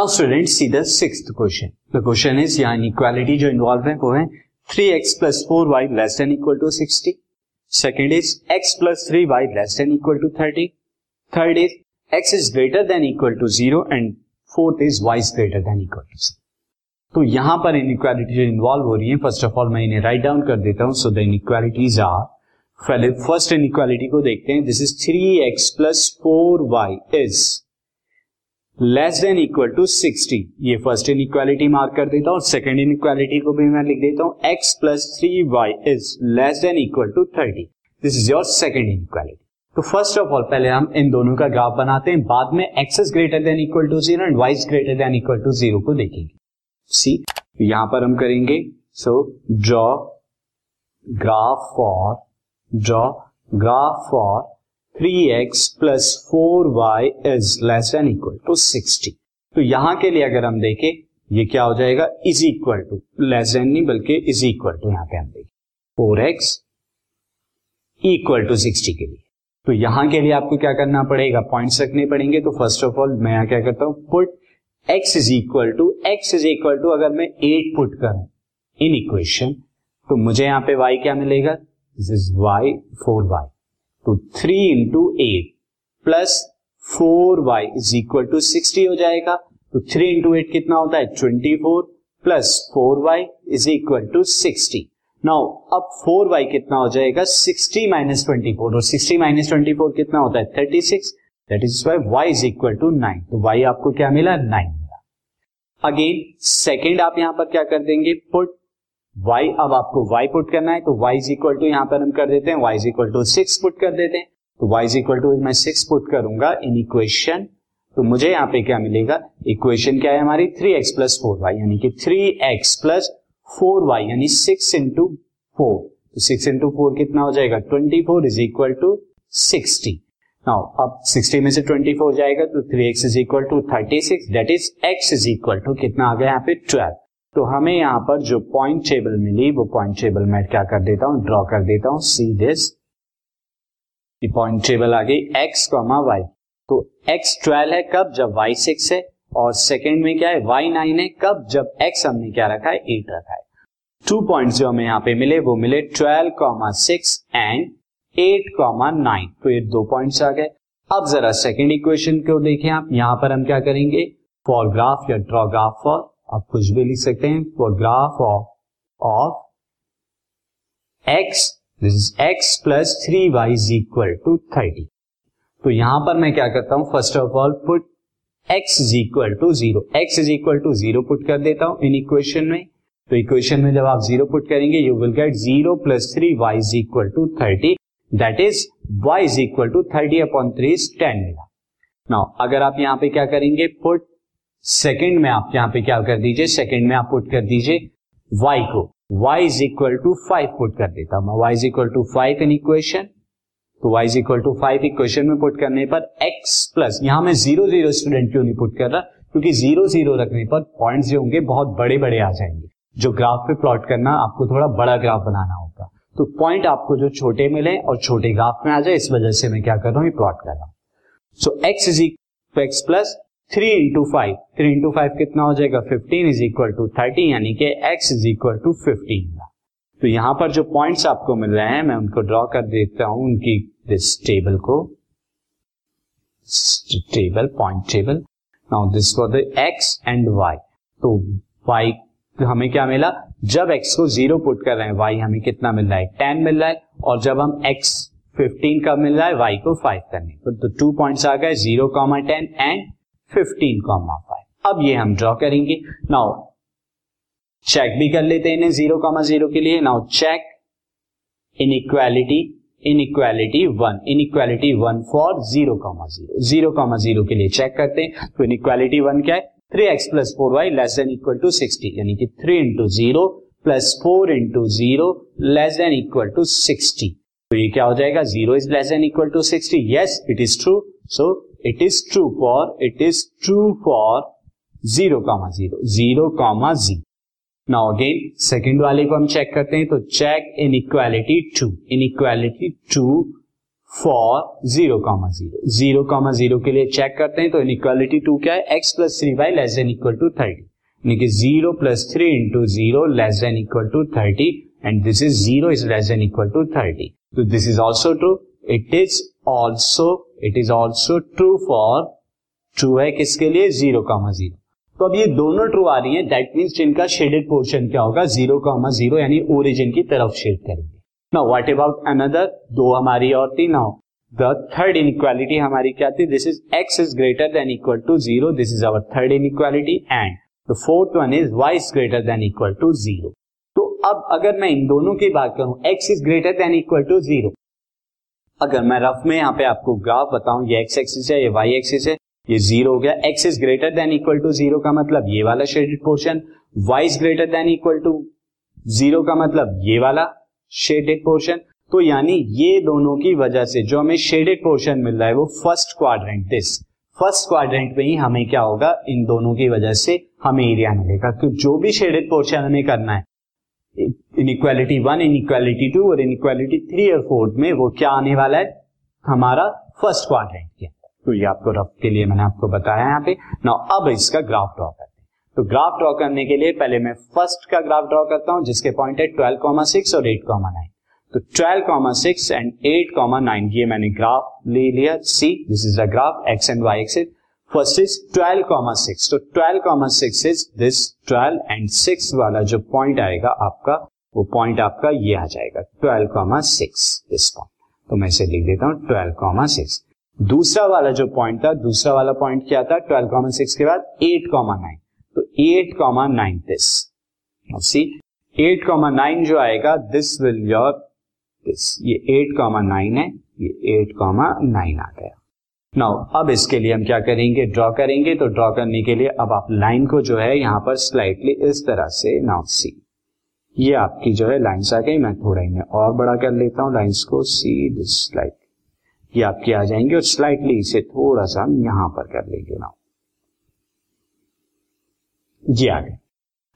Now student see the six question the question is यहाँ inequality जो involve है, वो है three x plus four y less than equal to sixty second is x plus three y less than equal to thirty third is x is greater than equal to zero and fourth is y is greater than equal to तो यहाँ पर inequality जो involve हो रही है first of all मैं इन्हें write down कर देता हूँ सो द इनइक्वालिटीज आर पहले फ़र्स्ट इनइक्वालिटी को देखते हैं. This is three x plus four y is less than equal to sixty ये फ़र्स्ट इन इक्वालिटी मार्क कर देता हूँ सेकेंड इन इक्वालिटी को भी मैं लिख देता हूँ x plus three y is less than equal to thirty this is your second inequality तो फ़र्स्ट ऑफ़ ऑल पहले हम इन दोनों का ग्राफ बनाते हैं, बाद में x is greater than equal to zero and y is greater than equal to zero को देखेंगे। सी यहाँ पर हम करेंगे so draw graph for draw graph for three x plus four y is less than equal to sixty तो यहाँ के लिए अगर हम देखें, ये क्या हो जाएगा? Is equal to less than नहीं, बल्कि इज़ इक्वल टू यहाँ पे हम देखें। Four x equal to sixty के लिए। तो यहाँ के लिए आपको क्या करना पड़ेगा? पॉइंट्स रखने पड़ेंगे। तो फ़र्स्ट ऑफ़ ऑल मैं यहाँ क्या करता हूँ? Put x is equal to x is equal to अगर मैं एट पुट करूँ इन इक्वेशन तो मुझे यहाँ पे वाई क्या मिलेगा? This is y four y तो three into eight plus four y is equal to sixty हो जाएगा। तो थ्री इंटू एट कितना होता है? Twenty four plus four y is equal to sixty now अब फोर वाई कितना हो जाएगा? सिक्सटी माइनस ट्वेंटी फोर और सिक्सटी माइनस ट्वेंटी फोर कितना होता है? Thirty six that is y y is equal to nine तो वाई आपको क्या मिला? नाइन मिला। अगेन सेकेंड आप यहाँ पर क्या कर देंगे? पुट y, अब आपको y पुट करना है तो y इज़ इक्वल टू यहाँ पर हम कर देते हैं, y is equal to six put कर देते हैं। तो y इज़ इक्वल टू मैं सिक्स पुट करूँगा इन इक्वेशन तो मुझे यहाँ पे क्या मिलेगा? इक्वेशन क्या है हमारी? Three x plus four y यानी कि three x plus four y यानी सिक्स इंटू फोर तो सिक्स इंटू फोर कितना हो जाएगा? Twenty four is equal to sixty now अब सिक्सटी में से ट्वेंटी फोर जाएगा तो three x is equal to thirty six that is x is equal to कितना आ गया यहाँ पे? ट्वेल्व तो हमें यहाँ पर जो पॉइंट टेबल मिली, वो पॉइंट टेबल मैं क्या कर देता हूँ? ड्रॉ कर देता हूँ। सी दिस पॉइंट टेबल आ गई एक्स कॉमा वाई तो एक्स ट्वेल्व है, कब? जब वाई सिक्स है। और सेकेंड में क्या है? वाई नाइन है। कब? जब एक्स हमने क्या रखा है? एट रखा है। टू पॉइंट जो हमें यहाँ पे मिले, वो मिले twelve comma six and eight comma nine तो ये दो पॉइंट्स आ गए। अब जरा सेकेंड इक्वेशन को देखें आप। यहाँ पर हम क्या करेंगे? फॉर ग्राफ या ड्रॉ ग्राफ फॉर आप कुछ भी लिख सकते हैं। For graph of of x this is x plus three y is equal to thirty तो यहाँ पर मैं क्या करता हूँ? First of all put x is equal to zero x is equal to zero put कर देता हूँ इन इक्वेशन में। तो इक्वेशन में जब आप ज़ीरो पुट करेंगे you will get zero plus three y is equal to thirty that is y is equal to thirty upon three is ten मिला नाउ अगर आप यहाँ पे क्या करेंगे? पुट सेकेंड में आप यहाँ पे क्या कर दीजिए, सेकेंड में आप पुट कर दीजिए वाई को। Y is equal to five put कर देता हूँ y is equal to five in equation तो y is equal to five equation में पुट करने पर x प्लस यहाँ मैं ज़ीरो ज़ीरो स्टूडेंट क्यों नहीं पुट कर रहा? क्योंकि ज़ीरो ज़ीरो रखने पर पॉइंट जो होंगे बहुत बड़े बड़े आ जाएँगे। जो ग्राफ पे प्लॉट करना, आपको थोड़ा बड़ा ग्राफ बनाना होगा। तो पॉइंट आपको जो छोटे मिले और छोटे ग्राफ में आ जाए, इस वजह से मैं क्या कर रहा हूँ प्लॉट कर रहा हूँ। So x is x plus three into five three into five कितना हो जाएगा? Fifteen is equal to thirty यानी कि x is equal to fifteen तो यहाँ पर जो पॉइंट्स आपको मिल रहे हैं, मैं उनको ड्रॉ कर देता हूँ उनकी दिस टेबल को। Table point table now this for the x and y तो वाई हमें क्या मिला? जब एक्स को ज़ीरो पुट कर रहे हैं वाई हमें कितना मिल रहा है? टेन मिल रहा है। और जब हम एक्स फिफ्टीन का मिल रहा है वाई को फाइव करने। तो टू पॉइंट्स आ गए zero comma ten and fifteen comma five अब ये हम ड्रॉ करेंगे। नाउ चेक भी कर लेते हैं ज़ीरो कॉमा ज़ीरो के लिए। Now check inequality inequality one inequality one for zero comma zero zero comma zero के लिए चेक करते हैं। तो इन इक्वालिटी वन क्या है? Three x plus four y less than equal to sixty यानी कि three into zero plus four into zero less than equal to sixty तो ये क्या हो जाएगा? Zero is less than equal to sixty yes it is true so it is true for it is true for zero comma zero zero comma zero now again second वाले को हम check करते हैं तो check inequality two inequality two for zero comma zero zero comma zero के लिए check करते हैं तो इन इक्वालिटी टू क्या है? X plus three y less than equal to thirty यानी कि zero plus three into zero less than equal to thirty and this is zero is less than equal to thirty तो this is also true it is also it is also true for true है किसके लिए? Zero comma zero तो अब ये दोनों true आ रही है दैट मीन्स जिनका शेडेड पोर्शन क्या होगा? ज़ीरो कॉमा ज़ीरो यानी ओरिजिन की तरफ़ शेड करेंगे। नाउ व्हाट अबाउट अनदर दो हमारी और थी नाउ द थर्ड इनइक्वालिटी हमारी क्या थी? This is x is greater than equal to zero this is our third inequality and the fourth one is y is greater than equal to zero तो अब अगर मैं इन दोनों की बात करूँ x is greater than equal to zero अगर मैं रफ में यहाँ पे आपको ग्राफ बताऊँ, ये एक्स एक्सिस है, ये वाई एक्सिस है, ये ज़ीरो हो गया। X is greater than equal to zero का मतलब ये वाला shaded portion y is greater than equal to zero का मतलब ये वाला शेडेड पोर्शन तो यानी ये दोनों की वजह से जो हमें शेडेड पोर्शन मिल रहा है, वो first quadrant this first quadrant में ही हमें क्या होगा? इन दोनों की वजह से हमें एरिया मिलेगा। क्योंकि जो भी शेडेड पोर्शन हमें करना है इनइक्वालिटी वन इनइक्वालिटी टू और इनइक्वालिटी थ्री और फोर्थ में वो क्या आने वाला है? हमारा फ़र्स्ट क्वाड्रेंट के तो ये आपको रफ के लिए मैंने आपको बताया यहाँ पे। ना अब इसका ग्राफ ड्रॉ करते हैं। तो ग्राफ ड्रॉ करने के लिए पहले मैं फ़र्स्ट का ग्राफ ड्रॉ करता हूँ, जिसके पॉइंट है ट्वेल्व कॉमा सिक्स और एट कॉमा नाइन तो twelve comma six and eight comma nine ये मैंने ग्राफ ले लिया। See this is the graph x and y axis first is twelve comma six तो twelve comma six is this twelve and six वाला जो point आएगा आपका, वो पॉइंट आपका ये आ जाएगा। Twelve comma six this point तो मैं इसे लिख देता हूँ ट्वेल्व कॉमा सिक्स दूसरा वाला जो पॉइंट था, दूसरा वाला पॉइंट क्या था? ट्वेल्व कॉमा सिक्स के बाद एट कॉमा नाइन तो eight comma nine this see eight comma nine जो आएगा दिस विल योर दिस ये एट कॉमा नाइन है, ये एट कॉमा नाइन आ गया। नाउ अब इसके लिए हम क्या करेंगे? ड्रॉ करेंगे तो ड्रॉ करने के लिए अब आप लाइन को जो है यहाँ पर स्लाइटली इस तरह से नाउ सी ये आपकी जो है लाइन्स आ गई, मैं थोड़ा इन्हें और बड़ा कर लेता हूँ लाइन्स को सी दिस लाइक ये आपके आ जाएँगे और स्लाइटली इसे थोड़ा सा हम यहाँ पर कर लेंगे नाउ ये आ गए.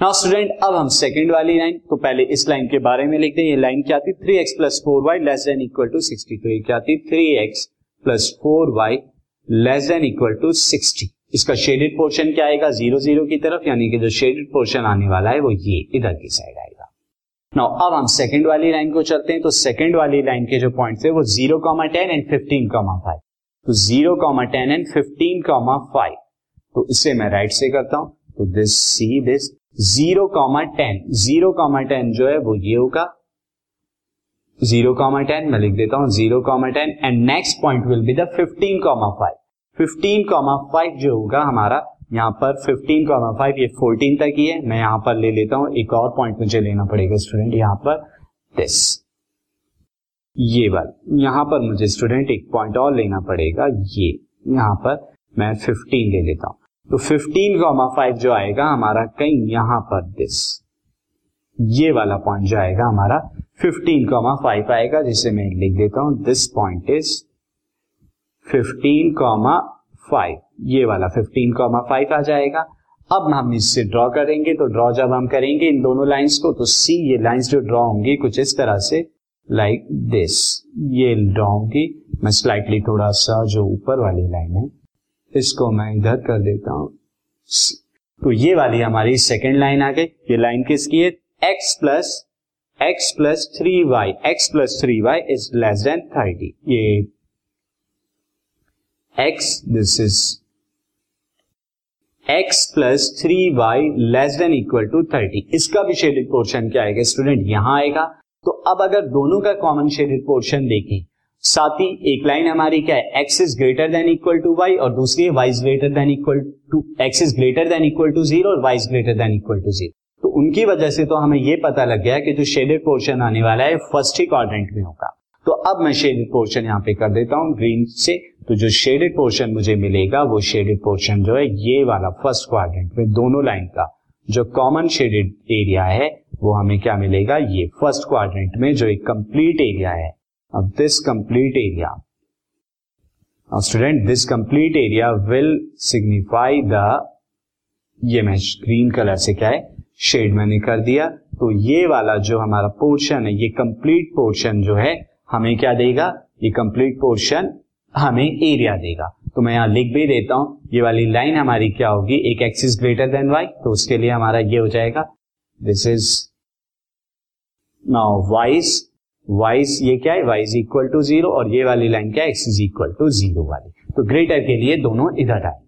नाउ स्टूडेंट अब हम सेकंड वाली लाइन तो पहले इस लाइन के बारे में लिखते हैं। ये लाइन क्या थी? Three x plus four y less than equal to sixty ये क्या थी? Three x plus four y less than equal to sixty इसका शेडेड पोर्शन क्या आएगा? ज़ीरो ज़ीरो की तरफ़, यानी कि जो शेडेड पोर्शन आने वाला है, वो ये इधर की साइड आएगा। नाउ अब हम सेकंड वाली लाइन को चलते हैं तो सेकंड वाली लाइन के जो पॉइंट है, वो zero comma ten and fifteen comma five तो zero comma ten and fifteen comma five तो इसे मैं राइट से करता हूँ। तो this see this zero comma ten zero comma ten जो है, वो ये होगा। ज़ीरो कॉमा टेन मैं लिख देता हूँ zero comma ten and next point will be the fifteen comma five fifteen comma five जो होगा हमारा, यहाँ पर फिफ्टीन कॉमा फाइव ये फोर्टीन तक ही है। मैं यहाँ पर ले लेता हूँ, एक और पॉइंट मुझे लेना पड़ेगा स्टूडेंट यहाँ पर दिस ये वाला, यहाँ पर मुझे स्टूडेंट एक पॉइंट और लेना पड़ेगा, ये, यहाँ पर मैं फिफ्टीन ले लेता हूँ। तो 15 कॉमा फाइव जो आएगा हमारा, कहीं यहाँ पर दिस ये वाला पॉइंट जो आएगा हमारा 15 कॉमा फाइव आएगा, जिसे मैं लिख देता हूँ। This point is 15 comma five ये वाला 15 कॉमा फाइव आ जाएगा। अब हम इससे ड्रॉ करेंगे तो ड्रॉ जब हम करेंगे इन दोनों लाइंस को तो सी ये लाइंस जो ड्रॉ होंगी कुछ इस तरह से लाइक like दिस ये ड्रॉ होंगी। मैं स्लाइटली थोड़ा सा जो ऊपर वाली लाइन है, इसको मैं इधर कर देता हूँ। तो ये वाली हमारी सेकेंड लाइन आ गई। ये लाइन किसकी है? X plus x plus three y x plus three y is less than thirty ये x this is x plus three y less than equal to thirty इसका भी शेडेड पोर्शन क्या आएगा student यहाँ आएगा। तो अब अगर दोनों का कॉमन शेडेड पोर्शन देखें, साथ ही एक लाइन हमारी क्या है? X is greater than equal to y और दूसरी है y is greater than equal to x is greater than equal to zero और y is greater than equal to zero तो उनकी वजह से तो हमें यह पता लग गया कि जो शेडेड पोर्शन आने वाला है फ़र्स्ट ही क्वाड्रेंट में होगा। तो अब मैं शेडेड पोर्शन यहाँ पे कर देता हूँ ग्रीन से। तो जो शेडेड पोर्शन मुझे मिलेगा वो शेडेड पोर्शन जो है ये वाला फ़र्स्ट क्वाड्रेंट में दोनों लाइन का जो कॉमन शेडेड एरिया है वो हमें क्या मिलेगा? ये फ़र्स्ट क्वाड्रेंट में जो एक कंप्लीट एरिया है। अब this complete area student, this complete area will signify the ये मैं ग्रीन कलर से क्या है? शेड मैंने कर दिया। तो ये वाला जो हमारा पोर्शन है, ये कंप्लीट पोर्शन जो है, हमें क्या देगा? ये कंप्लीट पोर्शन हमें एरिया देगा। तो मैं यहाँ लिख भी देता हूँ। ये वाली लाइन हमारी क्या होगी? एक एक्सिस ग्रेटर देन वाई तो उसके लिए हमारा ये हो जाएगा। This is now vice vice ये क्या है? वाइज इक्वल टू ज़ीरो और ये वाली लाइन क्या है? X is equal to zero वाली। तो ग्रेटर के लिए दोनों इधर आएँगे